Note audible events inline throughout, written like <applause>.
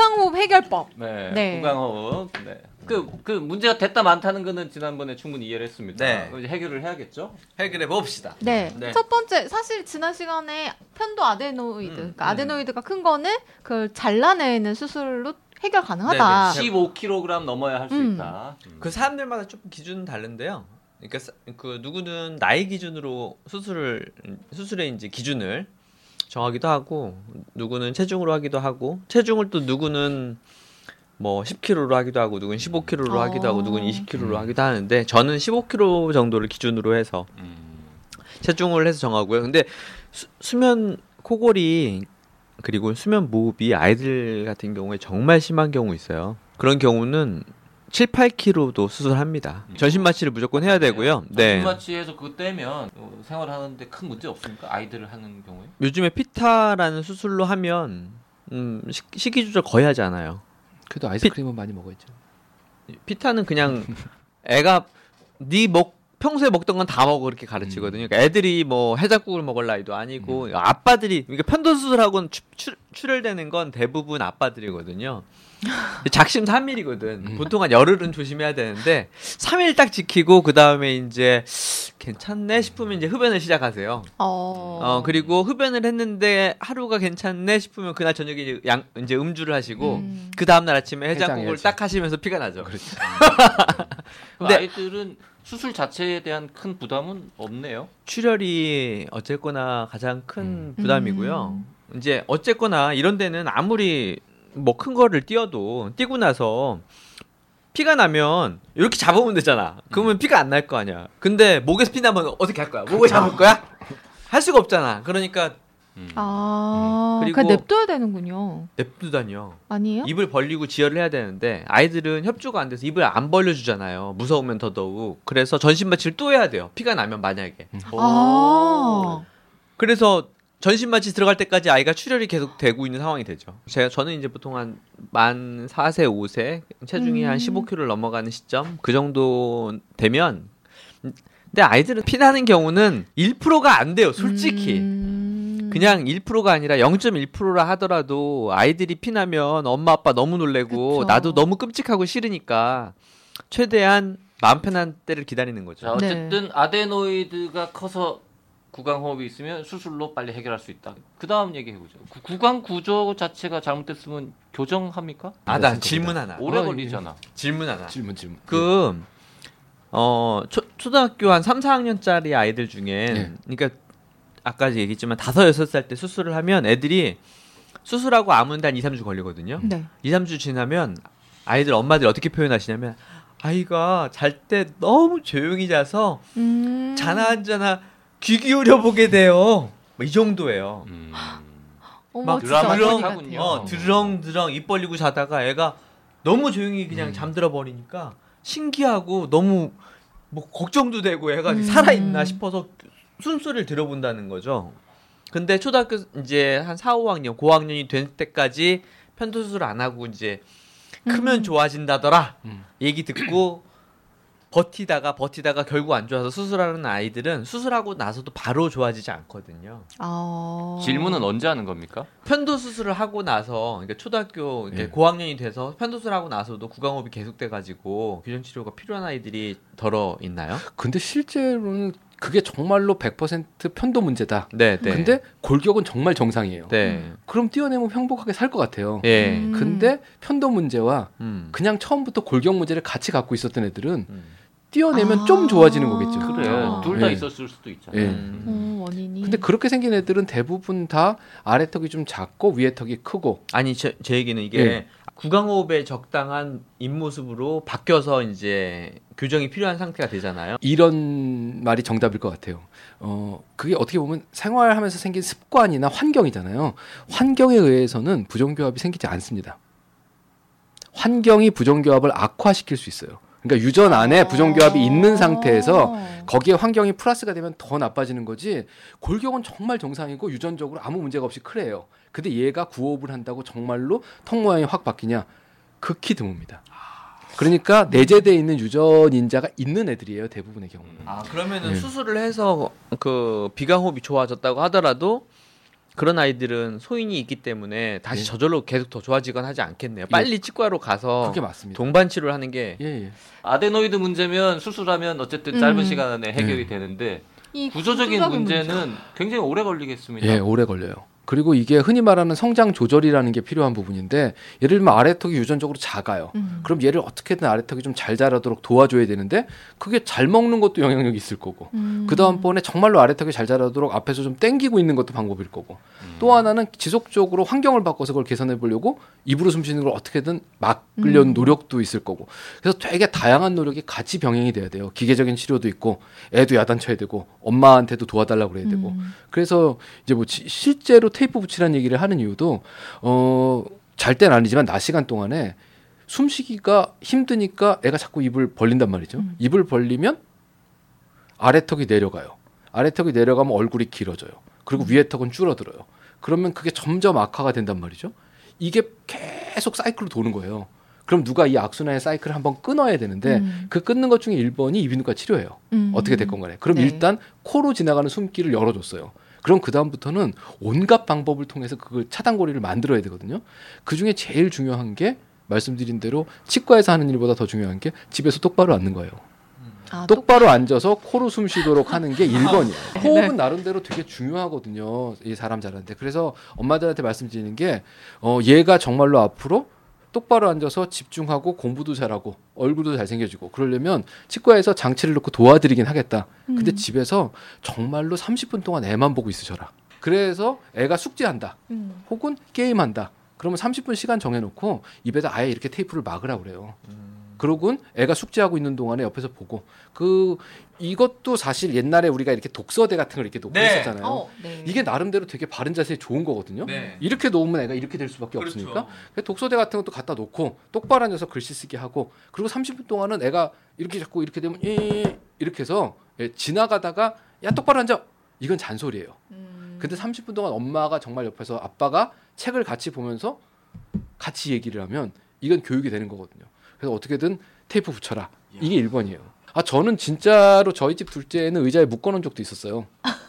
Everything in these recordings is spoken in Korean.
구강호흡 해결법. 네. 네. 구강호흡. 네. 그, 그 문제가 됐다 많다는 거는 지난번에 충분히 이해를 했습니다. 네. 해결을 해야겠죠? 해결해 봅시다. 네. 네. 첫 번째 사실 지난 시간에 편도 아데노이드, 그러니까 아데노이드가 큰 거는 그 잘라내는 수술로 해결 가능하다. 네, 15kg 넘어야 할수 음. 있다. 그 사람들마다 좀 기준은 다른데요. 그러니까 사- 그 누구는 나이 기준으로 수술을 수술의 이제 기준을 정하기도 하고 누구는 체중으로 하기도 하고 체중을 또 누구는 뭐 10kg로 하기도 하고 누구는 15kg로 어. 하기도 하고 누구는 20kg로 하기도 하는데 저는 15kg 정도를 기준으로 해서 음. 체중을 해서 정하고요. 근데 수, 수면 코골이 그리고 수면 무호흡이 아이들 같은 경우에 정말 심한 경우 있어요. 그런 경우는 7, 8kg도 수술합니다. 전신 마취를 무조건 해야 되고요. 네. 마취해서 그거 떼면 어, 생활하는데 큰 문제 없습니까? 아이들을 하는 경우에? 요즘에 피타라는 수술로 하면 음, 식, 식이 조절 거의 하지 않아요. 그래도 아이스크림은 많이 먹어야죠. 피타는 그냥 <laughs> 애가 네먹 평소에 먹던 건 다 먹어 그렇게 가르치거든요. 그러니까 애들이 뭐 해장국을 먹을 나이도 아니고 아빠들이 그러니까 편도 수술하고는 추, 추, 출혈되는 건 대부분 아빠들이거든요. 작심 3일이거든. 보통 한 열흘은 조심해야 되는데 3일 딱 지키고 그 다음에 이제 괜찮네 싶으면 이제 흡연을 시작하세요. 어. 어 그리고 흡연을 했는데 하루가 괜찮네 싶으면 그날 저녁에 이제 양 이제 음주를 하시고 음. 그 다음 날 아침에 해장국을 해장해야지. 딱 하시면서 피가 나죠. <laughs> 그럼 근데- 아이들은 수술 자체에 대한 큰 부담은 없네요. 출혈이 어쨌거나 가장 큰 부담이고요. 이제 어쨌거나 이런 데는 아무리 뭐 큰 거를 띄어도 띄고 나서 피가 나면 이렇게 잡으면 되잖아. 그러면 피가 안 날 거 아니야. 근데 목에서 피 나면 어떻게 할 거야? 목을 잡을 거야? 할 수가 없잖아. 그러니까 아, 음. 그리고- 그냥 냅둬야 되는군요. 냅두다니요. 아니에요? 입을 벌리고 지혈을 해야 되는데 아이들은 협조가 안 돼서 입을 안 벌려주잖아요. 무서우면 더더욱. 그래서 전신 마취를 또 해야 돼요. 피가 나면 만약에. 아. 그래서 전신 마취 들어갈 때까지 아이가 출혈이 계속 되고 있는 상황이 되죠. 제가 저는 이제 보통 한 만 4세, 5세 체중이 한 음. 15kg를 넘어가는 시점 그 정도 되면 근데 아이들은 피 나는 경우는 1%가 안 돼요. 솔직히. 음. 그냥 1%가 아니라 0.1%라 하더라도 아이들이 피나면 엄마 아빠 너무 놀래고 그쵸. 나도 너무 끔찍하고 싫으니까 최대한 마음 편한 때를 기다리는 거죠. 자, 네. 어쨌든 아데노이드가 커서 구강 호흡이 있으면 수술로 빨리 해결할 수 있다. 그 다음 얘기해 보죠. 구- 구강 구조 자체가 잘못됐으면 교정합니까? 아, 나 질문 하나. 오래 아, 걸리잖아. 질문 하나. 질문 질문. 그, 어, 초, 초등학교 한 3, 4학년짜리 아이들 중에, 네. 그러니까, 아까 얘기했지만, 5, 6살 때 수술을 하면 애들이 수술하고 아무는데 한 2, 3주 걸리거든요. 네. 2, 3주 지나면 아이들 엄마들이 어떻게 표현하시냐면, 아이가 잘 때 너무 조용히 자서 음. 자나 안 자나 귀 기울여 보게 돼요. 뭐 이 정도예요. 음. 어머, 막. 같아요. 어, 드렁드렁 입 벌리고 자다가 애가 너무 조용히 그냥 잠들어 버리니까 신기하고 너무 뭐 걱정도 되고 애가 음. 살아 있나 싶어서 순소리를 들어본다는 거죠. 근데 초등학교 이제 한 4, 5학년, 고학년이 될 때까지 편도 수술 안 하고 이제 크면 음. 좋아진다더라. 음. 얘기 듣고 버티다가 버티다가 결국 안 좋아서 수술하는 아이들은 수술하고 나서도 바로 좋아지지 않거든요. 아. 질문은 언제 하는 겁니까? 편도 수술을 하고 나서 그러니까 초등학교 이렇게 예. 고학년이 돼서 편도 수술하고 나서도 구강호흡이 계속돼 가지고 교정 치료가 필요한 아이들이 덜어 있나요? 근데 실제로는 그게 정말로 100% 편도 문제다. 네, 네. 근데 골격은 정말 정상이에요. 네. 그럼 뛰어내면 행복하게 살 것 같아요. 예. 음. 근데 편도 문제와 음. 그냥 처음부터 골격 문제를 같이 갖고 있었던 애들은 음. 뛰어내면 아. 좀 좋아지는 거겠죠. 그래 아. 둘다 예. 있었을 수도 있잖아. 예. 음. 어, 원인이. 근데 그렇게 생긴 애들은 대부분 다 아래 턱이 좀 작고 위에 턱이 크고 아니 제, 제 얘기는 이게 예. 구강호흡에 적당한 입모습으로 바뀌어서 이제 교정이 필요한 상태가 되잖아요. 이런 말이 정답일 것 같아요. 어, 그게 어떻게 보면 생활하면서 생긴 습관이나 환경이잖아요. 환경에 의해서는 부정교합이 생기지 않습니다. 환경이 부정교합을 악화시킬 수 있어요. 그러니까 유전 안에 부정교합이 있는 상태에서 어. 거기에 환경이 플러스가 되면 더 나빠지는 거지 골격은 정말 정상이고 유전적으로 아무 문제가 없이 크래요. 근데 얘가 구호흡을 한다고 정말로 턱 모양이 확 바뀌냐? 극히 드뭅니다. 그러니까 내재되어 있는 유전 인자가 있는 애들이에요 대부분의 경우는. 아 그러면은 네. 수술을 해서 그 비강호흡이 좋아졌다고 하더라도 그런 아이들은 소인이 있기 때문에 다시 예. 저절로 계속 더 좋아지건 하지 않겠네요. 빨리 치과로 가서 그게 맞습니다. 동반 치료를 하는 게 예, 예. 아데노이드 문제면 수술하면 어쨌든 짧은 음. 시간 안에 해결이 네. 되는데 이 구조적인 구조적인 문제는 굉장히 오래 걸리겠습니다. 예, 오래 걸려요. 그리고 이게 흔히 말하는 성장 조절이라는 게 필요한 부분인데 예를 들면 아래턱이 유전적으로 작아요. 음. 그럼 얘를 어떻게든 아래턱이 좀 잘 자라도록 도와줘야 되는데 그게 잘 먹는 것도 영향력이 있을 거고 음. 그 다음번에 정말로 아래턱이 잘 자라도록 앞에서 좀 땡기고 있는 것도 방법일 거고 또 하나는 지속적으로 환경을 바꿔서 그걸 개선해 보려고 입으로 숨 쉬는 걸 어떻게든 막으려는 음. 노력도 있을 거고 그래서 되게 다양한 노력이 같이 병행이 돼야 돼요 기계적인 치료도 있고 애도 야단쳐야 되고 엄마한테도 도와달라고 그래야 되고 음. 그래서 이제 뭐 지- 실제로 테이프 붙이라는 얘기를 하는 이유도 어 잘 때는 아니지만 낮 시간 동안에 숨쉬기가 힘드니까 애가 자꾸 입을 벌린단 말이죠. 음. 입을 벌리면 아래 턱이 내려가요. 아래 턱이 내려가면 얼굴이 길어져요. 그리고 위에 턱은 줄어들어요. 그러면 그게 점점 악화가 된단 말이죠. 이게 계속 사이클로 도는 거예요. 그럼 누가 이 악순환의 사이클을 한번 끊어야 되는데 음. 그 끊는 것 중에 1번이 이비인후과 치료예요. 음. 어떻게 됐건 간에. 그럼 네. 일단 코로 지나가는 숨길을 열어줬어요. 그럼 그 다음부터는 온갖 방법을 통해서 그걸 차단고리를 만들어야 되거든요. 그 중에 제일 중요한 게 말씀드린 대로 치과에서 하는 일보다 더 중요한 게 집에서 똑바로 앉는 거예요. 아, 똑바로 앉아서 코로 숨 쉬도록 하는 게 1번이에요. 네. 호흡은 나름대로 되게 중요하거든요. 이 사람 자라는데. 그래서 엄마들한테 말씀드리는 게 어, 얘가 정말로 앞으로 똑바로 앉아서 집중하고 공부도 잘하고 얼굴도 잘생겨지고 그러려면 치과에서 장치를 놓고 도와드리긴 하겠다. 근데 음. 집에서 정말로 30분 동안 애만 보고 있으셔라. 그래서 애가 숙제한다. 음. 혹은 게임한다. 그러면 30분 시간 정해놓고 입에다 아예 이렇게 테이프를 막으라 그래요. 그러곤 애가 숙제하고 있는 동안에 옆에서 보고 그 이것도 사실 옛날에 우리가 이렇게 독서대 같은 걸 이렇게 놓고 네. 있었잖아요. 어, 네. 이게 나름대로 되게 바른 자세에 좋은 거거든요. 네. 이렇게 놓으면 애가 이렇게 될 수밖에 그렇죠. 없으니까 독서대 같은 것도 갖다 놓고 똑바로 앉아서 글씨 쓰기 하고 그리고 30분 동안은 애가 이렇게 자꾸 이렇게 되면 이 이렇게 해서 예, 지나가다가 야 똑바로 앉아 이건 잔소리예요. 음. 근데 30분 동안 엄마가 정말 옆에서 아빠가 책을 같이 보면서 같이 얘기를 하면 이건 교육이 되는 거거든요. 그래서 어떻게든 테이프 붙여라. 이게 1번이에요. 아 저는 진짜로 저희 집 둘째는 의자에 묶어 놓은 적도 있었어요. <laughs>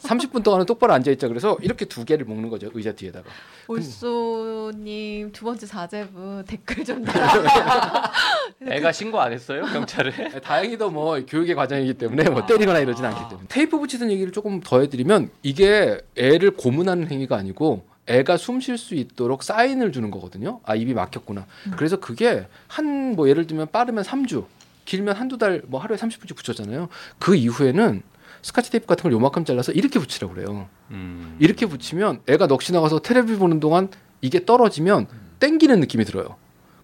30분 동안은 똑바로 앉아 있자 그래서 이렇게 두 개를 묶는 거죠 의자 뒤에다가. 올소님 두 번째 자제분 댓글 좀 달아. <laughs> <laughs> 애가 신고 안 했어요 경찰에? 네, 다행히도 뭐 교육의 과정이기 때문에 뭐 때리거나 이러진 않기 때문에 테이프 붙이는 얘기를 조금 더 해드리면 이게 애를 고문하는 행위가 아니고 애가 숨 쉴 수 있도록 사인을 주는 거거든요. 아 입이 막혔구나. 그래서 그게 한 뭐 예를 들면 빠르면 3주, 길면 한두 달 뭐 하루에 30분씩 붙였잖아요. 그 이후에는 스카치 테이프 같은 걸 요만큼 잘라서 이렇게 붙이라고 그래요. 음. 이렇게 붙이면 애가 넋이 나가서 테레비 보는 동안 이게 떨어지면 땡기는 느낌이 들어요.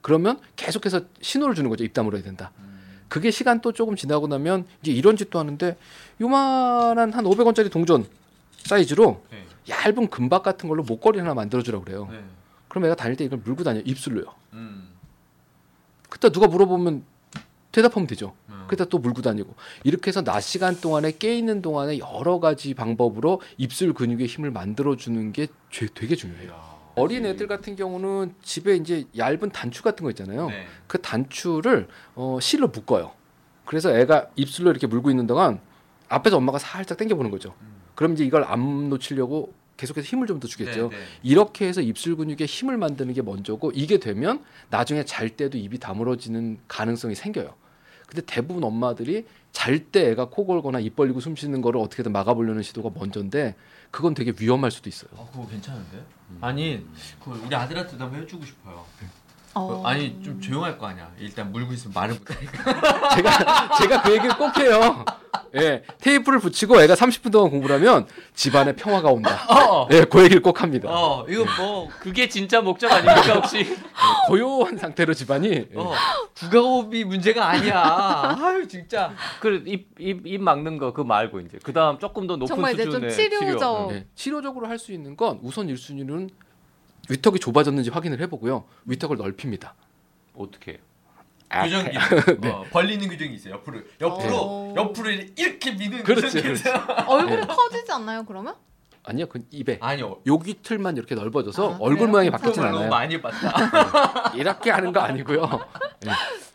그러면 계속해서 신호를 주는 거죠. 입 다물어야 된다. 그게 시간 또 조금 지나고 나면 이제 이런 짓도 하는데 요만한 한 500원짜리 동전 사이즈로 네. 얇은 금박 같은 걸로 목걸이 하나 만들어 주라고 그래요. 네. 그럼 애가 다닐 때 이걸 물고 다녀 입술로요. 음. 그때 누가 물어보면 대답하면 되죠. 음. 그때 또 물고 다니고 이렇게 해서 낮 시간 동안에 깨 있는 동안에 여러 가지 방법으로 입술 근육의 힘을 만들어 주는 게 죄- 되게 중요해요. 어린 애들 같은 경우는 집에 이제 얇은 단추 같은 거 있잖아요. 네. 그 단추를 어, 실로 묶어요. 그래서 애가 입술로 이렇게 물고 있는 동안 앞에서 엄마가 살짝 당겨 보는 거죠. 그럼 이제 이걸 안 놓치려고 계속해서 힘을 좀 더 주겠죠. 네, 네. 이렇게 해서 입술 근육에 힘을 만드는 게 먼저고 이게 되면 나중에 잘 때도 입이 다물어지는 가능성이 생겨요. 근데 대부분 엄마들이 잘 때 애가 코 골거나 입 벌리고 숨 쉬는 거를 어떻게든 막아보려는 시도가 먼저인데 그건 되게 위험할 수도 있어요. 아 그거 괜찮은데? 아니 그 우리 아들한테도 한번 해주고 싶어요. 어. 아니 좀 조용할 거 아니야. 일단 물고 있으면 말을 못하니까. <laughs> 제가 제가 그 얘기를 꼭 해요. 예, 테이프를 붙이고 애가 30분 동안 공부를 하면 집안에 평화가 온다. 어, 예, 그 얘기를 꼭 합니다. 어 이거 뭐 그게 진짜 목적 아닙니까 혹시? 고요한 상태로 집안이 예. 어, 국가호흡이 문제가 아니야. 아유 진짜. 그입입 입 막는 거 그거 말고 이제 그 다음 조금 더 높은 정말 이제 좀 수준의 치료적 예, 치료적으로 할 수 있는 건 우선 1순위는 위턱이 좁아졌는지 확인을 해보고요. 위턱을 넓힙니다. 어떻게? 해요? 규정 <laughs> 네. 기준. 어, 벌리는 규정이 있어요. 옆으로 옆으로 어. 옆으로 이렇게 미는 그렇지, 규정이 있어요. 얼굴이 네. 커지지 않나요 그러면? 아니요, 그 입에 아니요. 여기 틀만 이렇게 넓어져서 아, 얼굴? 모양이 바뀌진 않아요. 많이 봤다. 이렇게 하는 거 아니고요.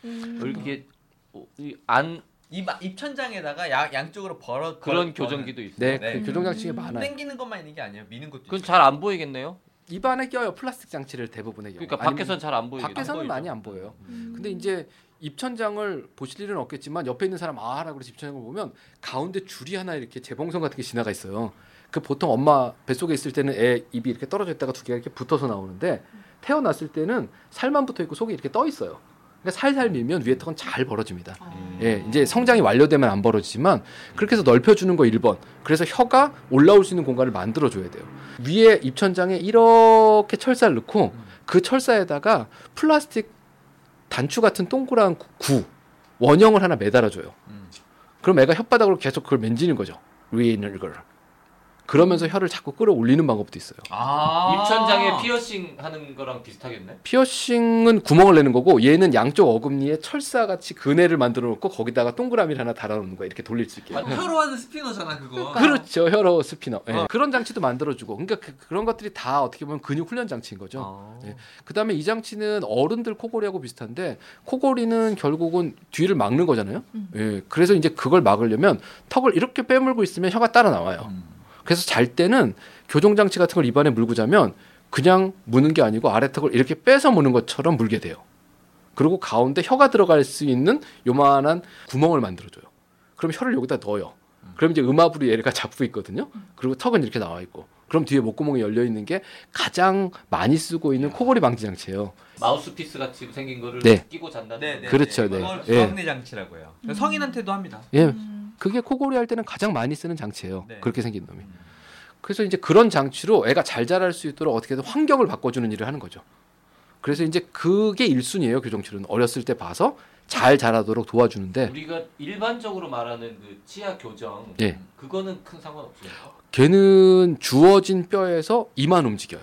음. 이렇게 어, 이안 입 입천장에다가 양 양쪽으로 벌어 그런 벌- 교정기도 있어요. 네, 네. 그 교정 장치가 음. 많아요. 땡기는 것만 있는 게 아니에요. 미는 것도 그건 있어요. 잘안 보이겠네요. 입안에 껴요 플라스틱 장치를 대부분의 경우. 그러니까 밖에선 잘안 보이겠네요. 밖에서는 많이 안 보여요. 음. 근데 이제 입천장을 보실 일은 없겠지만 옆에 있는 사람 아하라 그래서 입천장을 보면 가운데 줄이 하나 이렇게 재봉선 같은 게 지나가 있어요. 그 보통 엄마 뱃속에 있을 때는 애 입이 이렇게 떨어져 있다가 두 개가 이렇게 붙어서 나오는데 태어났을 때는 살만 붙어 있고 속이 이렇게 떠 있어요. 그러니까 살살 밀면 위에 턱은 잘 벌어집니다. 아. 예, 이제 성장이 완료되면 안 벌어지지만 그렇게 해서 넓혀주는 거 1번. 그래서 혀가 올라올 수 있는 공간을 만들어줘야 돼요. 위에 입천장에 이렇게 철사를 넣고 그 철사에다가 플라스틱 단추 같은 동그란 구- 구 원형을 하나 매달아줘요. 음. 그럼 애가 혓바닥으로 계속 그걸 만지는 거죠. 위에 있는 걸. 그러면서 혀를 자꾸 끌어올리는 방법도 있어요. 아. 입천장에 피어싱 하는 거랑 비슷하겠네. 피어싱은 구멍을 내는 거고 얘는 양쪽 어금니에 철사 같이 근해를 만들어 놓고 거기다가 동그라미를 하나 달아 놓는 거야. 이렇게 돌릴 수 있게. 혀로 하는 스피너잖아 그거. 그렇죠. 혀로 스피너. 예. 그런 장치도 만들어 주고. 그러니까 그, 런 것들이 다 어떻게 보면 근육 훈련 장치인 거죠. 어. 예. 그다음에 이 장치는 어른들 코골이하고 비슷한데 코골이는 결국은 뒤를 막는 거잖아요. 음. 예. 그래서 이제 그걸 막으려면 턱을 이렇게 빼물고 있으면 혀가 따라 나와요. 음. 그래서 잘 때는 교정 장치 같은 걸 입안에 물고 자면 그냥 무는 게 아니고 아래 턱을 이렇게 빼서 무는 것처럼 물게 돼요. 그리고 가운데 혀가 들어갈 수 있는 요만한 구멍을 만들어줘요. 그럼 혀를 여기다 넣어요. 그럼 이제 음압으로 얘가 잡고 있거든요. 그리고 턱은 이렇게 나와 있고. 그럼 뒤에 목구멍이 열려 있는 게 가장 많이 쓰고 있는 코골이 방지 장치예요. 마우스피스 같이 생긴 거를 네. 끼고 잔다는. 네, 네, 그렇죠, 네. 네. 수학내 장치라고 해요. 음. 성인한테도 합니다. 예, 음. 그게 코골이 할 때는 가장 많이 쓰는 장치예요. 네. 그렇게 생긴 놈이. 음. 그래서 이제 그런 장치로 애가 잘 자랄 수 있도록 어떻게든 환경을 바꿔주는 일을 하는 거죠. 그래서 이제 그게 1순위예요, 교정치료는. 어렸을 때 봐서 잘 자라도록 도와주는데 우리가 일반적으로 말하는 그 치아 교정 예. 그거는 큰 상관없어요. 걔는 주어진 뼈에서 이만 움직여요.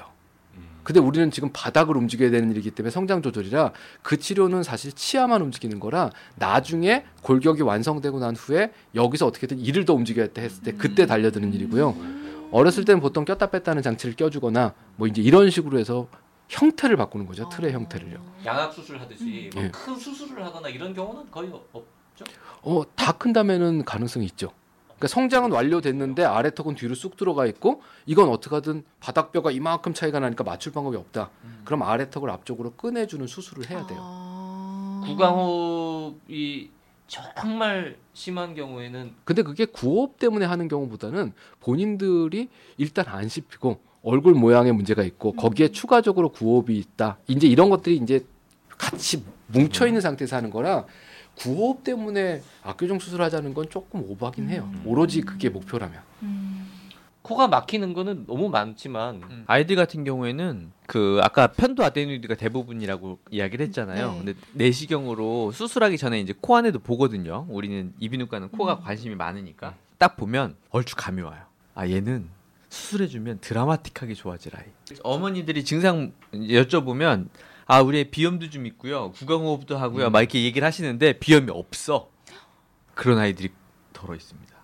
음. 근데 우리는 지금 바닥을 움직여야 되는 일이기 때문에 성장 조절이라 그 치료는 사실 치아만 움직이는 거라 나중에 골격이 완성되고 난 후에 여기서 어떻게든 이를 더 움직여야 돼 했을 때 그때 달려드는 일이고요. 어렸을 때는 보통 꼈다 뺐다 하는 장치를 껴주거나 뭐 이제 이런 식으로 해서 형태를 바꾸는 거죠. 틀의 형태를요. 양악 수술 하듯이 뭐 예. 큰 수술을 하거나 이런 경우는 거의 없- 없죠. 어, 다 큰 다음에는 가능성이 있죠. 그러니까 성장은 완료됐는데 아래 턱은 뒤로 쑥 들어가 있고 이건 어떻게든 바닥뼈가 이만큼 차이가 나니까 맞출 방법이 없다. 그럼 아래 턱을 앞쪽으로 꺼내주는 수술을 해야 돼요. 아. 구강호흡이 정말 심한 경우에는 근데 그게 구호흡 때문에 하는 경우보다는 본인들이 일단 안 씹히고 얼굴 모양에 문제가 있고 거기에 추가적으로 구호흡이 있다. 이제 이런 것들이 이제 같이 뭉쳐 있는 상태에서 하는 거라 구호흡 때문에 악교정 수술하자는 건 조금 오버하긴 해요. 음. 오로지 그게 목표라면. 음. 코가 막히는 거는 너무 많지만 음. 아이들 같은 경우에는 그 아까 편도 아데노이드가 대부분이라고 이야기를 했잖아요. 네. 근데 내시경으로 수술하기 전에 이제 코 안에도 보거든요. 우리는 이비인후과는 코가 음. 관심이 많으니까 딱 보면 얼추 감이 와요. 아 얘는 수술해주면 드라마틱하게 좋아질 아이. 어머니들이 증상 여쭤보면 아 우리 애 비염도 좀 있고요, 구강호흡도 하고요, 음. 막 이렇게 얘기를 하시는데 비염이 없어. 그런 아이들이 덜어 있습니다.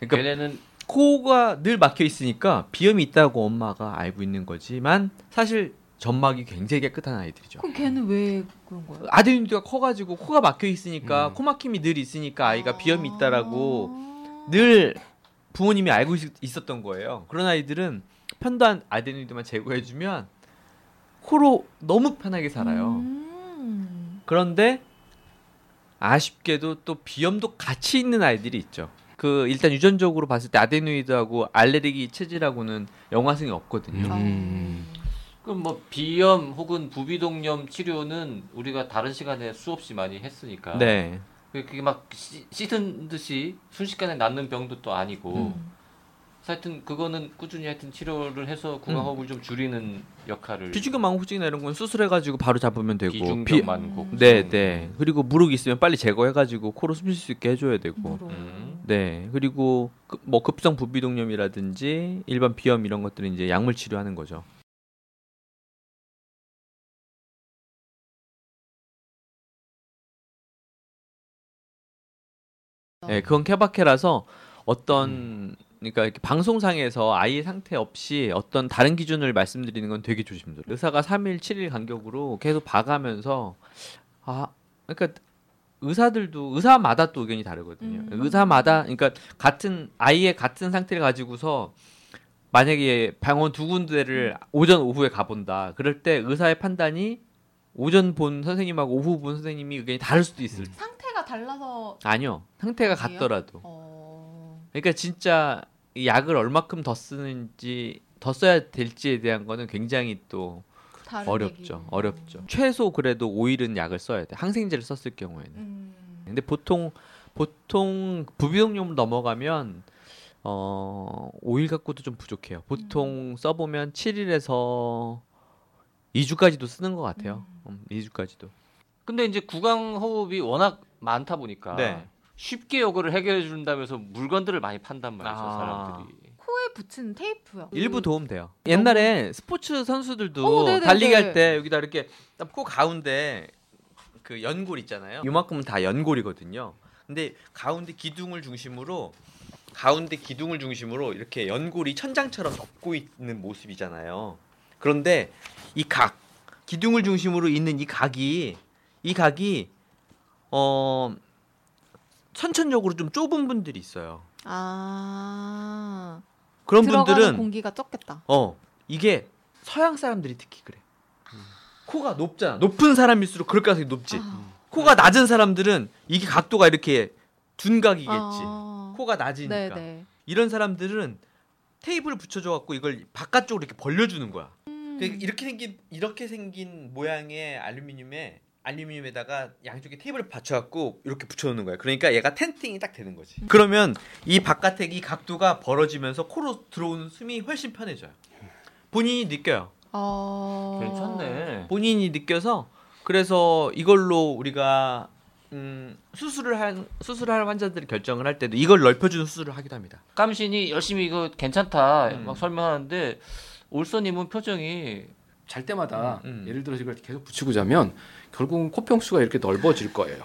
그러니까 걔네는 코가 늘 막혀 있으니까 비염이 있다고 엄마가 알고 있는 거지만 사실 점막이 굉장히 깨끗한 아이들이죠. 그럼 걔는 왜 그런 거예요? 아데노이드가 커가지고 코가 막혀 있으니까 음. 코 막힘이 늘 있으니까 아이가 비염이 있다라고 아. 늘 부모님이 알고 있, 있었던 거예요. 그런 아이들은 편도한 아데노이드만 제거해주면 코로 너무 편하게 살아요. 음. 그런데 아쉽게도 또 비염도 같이 있는 아이들이 있죠. 그 일단 유전적으로 봤을 때 아데노이드하고 알레르기 체질하고는 연관성이 없거든요. 음. 그럼 뭐 비염 혹은 부비동염 치료는 우리가 다른 시간에 수없이 많이 했으니까 네. 그게 막 씻- 씻은 듯이 순식간에 낫는 병도 또 아니고 음. 하여튼 그거는 꾸준히 하여튼 치료를 해서 구강호흡을 좀 줄이는 역할을 비중격 망곡증이나 이런 건 수술해가지고 바로 잡으면 되고 비중격 비- 만곡 네, 네. 그리고 무릎 있으면 빨리 제거해가지고 코로 숨 쉴 수 있게 해줘야 되고. 음. 네. 그리고 그- 뭐 급성 부비동염이라든지 일반 비염 이런 것들은 이제 약물 치료하는 거죠. 네, 그건 케바케라서 어떤 그러니까 방송상에서 아이의 상태 없이 어떤 다른 기준을 말씀드리는 건 되게 조심스러워요. 의사가 3일, 7일 간격으로 계속 봐가면서 아, 그러니까 의사들도 의사마다 또 의견이 다르거든요. 음. 의사마다 그러니까 같은 아이의 같은 상태를 가지고서 만약에 병원 두 군데를 오전 오후에 가본다. 그럴 때 의사의 판단이 오전 본 선생님하고 오후 본 선생님이 의견이 다를 수도 있을. 상태가 달라서 아니요. 상태가 아니에요? 같더라도. 어... 그러니까 진짜 이 약을 얼마큼 더 쓰는지 더 써야 될지에 대한 거는 굉장히 또 어렵죠. 얘기고. 어렵죠. 최소 그래도 5일은 약을 써야 돼. 항생제를 썼을 경우에는. 음. 근데 보통 보통 부비동염 넘어가면 어 5일 갖고도 좀 부족해요. 보통 써보면 7일에서 2주까지도 쓰는 것 같아요. 음, 2주까지도. 근데 이제 구강 호흡이 워낙 많다 보니까 네. 쉽게 요거를 해결해 준다면서 물건들을 많이 판단 말이죠 아. 사람들이. 코에 붙이는 테이프요. 일부 도움 돼요. 옛날에 스포츠 선수들도 어, 네네네. 달리기 할 때 여기다 이렇게 코 가운데 그 연골 있잖아요. 요만큼은 다 연골이거든요. 근데 가운데 기둥을 중심으로 가운데 기둥을 중심으로 이렇게 연골이 천장처럼 덮고 있는 모습이잖아요. 그런데 이 각 기둥을 중심으로 있는 이 각이 이 각이 어 선천적으로 좀 좁은 분들이 있어요. 아. 그런 분들은 공기가 적겠다. 어 이게 서양 사람들이 특히 그래. 코가 높잖아. 높은 사람일수록 그럴 가능성이 높지. 아. 코가 낮은 사람들은 이게 각도가 이렇게 둔각이겠지. 아. 코가 낮으니까. 네네. 이런 사람들은 테이프를 붙여줘 갖고 이걸 바깥쪽으로 이렇게 벌려주는 거야. 음. 그러니까 이렇게 생긴 이렇게 생긴 모양의 알루미늄에 알루미늄에다가 양쪽에 테이프를 받쳐갖고 이렇게 붙여놓는 거야. 그러니까 얘가 텐팅이 딱 되는 거지. 그러면 이 바깥에 이 각도가 벌어지면서 코로 들어오는 숨이 훨씬 편해져요. 본인이 느껴요. 어... 괜찮네. 본인이 느껴서 그래서 이걸로 우리가 음, 수술을 한 수술할 환자들이 결정을 할 때도 이걸 넓혀주는 수술을 하기도 합니다. 깜신이 열심히 이거 괜찮다 음. 막 설명하는데 올선님은 표정이 잘 때마다 음, 음. 예를 들어서 이걸 계속 붙이고 자면 결국은 코평수가 이렇게 넓어질 거예요.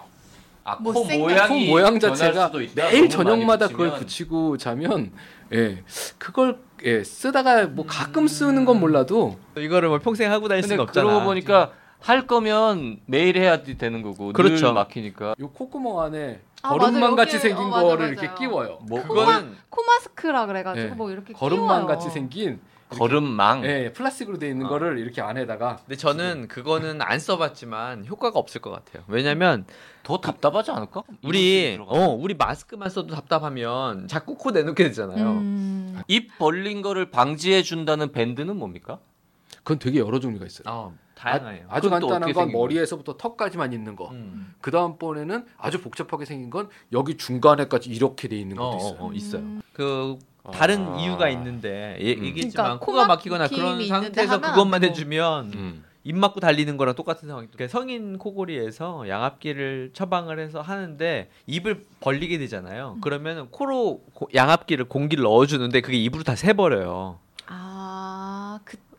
아, 코 못생겨. 모양이 코 모양 자체가 수도 있다. 매일 저녁마다 그걸. 붙이고 자면 예 그걸 예 쓰다가 뭐 가끔 쓰는 건 몰라도 이거를 뭐 평생 하고 다닐 수는 없잖아. 그러고 보니까 할 거면 매일 해야 되는 거고 그렇죠. 늘 막히니까 요 콧구멍 안에 아, 거름망 맞아요. 같이 생긴 어, 맞아, 거를 맞아요. 이렇게 끼워요. 뭐 그거는 코마스크라 그래가지고 예. 뭐 이렇게 거름망 끼워요. 같이 생긴 거름망 예 플라스틱으로 돼 있는 아. 거를 이렇게 안에다가 근데 저는 그거는 안 써봤지만 효과가 없을 것 같아요. 왜냐면 더 답답하지 않을까? 우리. 어 우리 마스크만 써도 답답하면 자꾸 코 내놓게 되잖아요. 음. 입 벌린 거를 방지해 준다는 밴드는 뭡니까? 그건 되게 여러 종류가 있어요. 어, 다양해요. 아주 그건 또 간단한 건 머리에서부터 턱까지만 있는 거. 음. 그 다음 번에는 아주 복잡하게 생긴 건 여기 중간에까지 이렇게 돼 있는 것도 어, 있어요. 어, 어, 있어요. 음. 그 다른 아. 이유가 있는데 예, 음. 얘기했지만 그러니까 코가 막히거나 그런 상태에서 그것만. 해주면 음. 입 막고 달리는 거랑 똑같은 상황이 그러니까 성인 코골이에서 양압기를 처방을 해서 하는데 입을 벌리게 되잖아요. 그러면 코로 고- 양압기를 공기를 넣어주는데 그게 입으로 다 새버려요.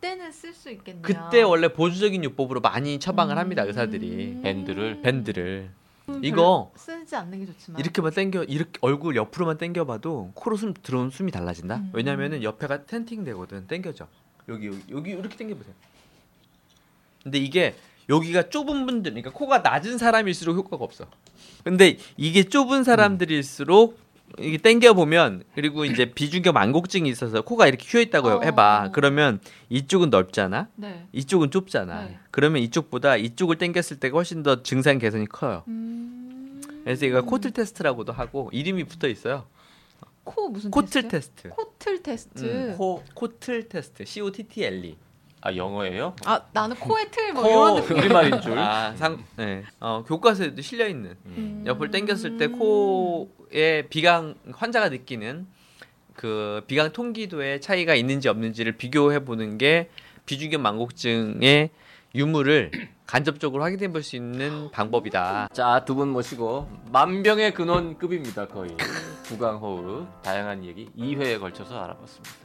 아 그때는 쓸 수 있겠네요. 그때 원래 보수적인 요법으로 많이 처방을 합니다 의사들이 음. 밴드를? 밴드를 음, 이거 쓰지 않는 게 좋지만 이렇게만 당겨 이렇게 얼굴 옆으로만 당겨봐도 코로 숨 들어오는 숨이 달라진다. 음. 왜냐면은 옆에가 tenting 되거든. 당겨져. 여기 여기 여기 이렇게 당겨보세요. 근데 이게 여기가 좁은 분들, 그러니까 코가 낮은 사람일수록 효과가 없어. 근데 이게 좁은 사람들일수록 이게 당겨 보면 그리고 이제 <clears throat> 비중격 만곡증이 있어서 코가 이렇게 휘어 있다고 어. 해봐. 그러면 이쪽은 넓잖아. 네. 이쪽은 좁잖아. 네. 그러면 이쪽보다 이쪽을 당겼을 때가 훨씬 더 증상 개선이 커요. 음. 그래서 이거 Cottle test라고도 하고 이름이 붙어 있어요. 코 무슨 Cottle test? Test. Cottle test. 음, 코 Cottle test. C O T T L E. 아 영어예요? 아 나는 코의 틀 뭐 코 이런 느낌. 우리말인 줄. 아, 상, 네. 어, 교과서에도 실려 있는 음. 옆을 당겼을 때 코에 비강 환자가 느끼는 그 비강 통기도의 차이가 있는지 없는지를 비교해 보는 게 비중격 망곡증의 유무를 간접적으로 확인해 볼 수 있는 방법이다. 자, 두 분 모시고 만병의 근원급입니다, 거의. 구강 호흡 다양한 얘기 2회에 걸쳐서 알아봤습니다.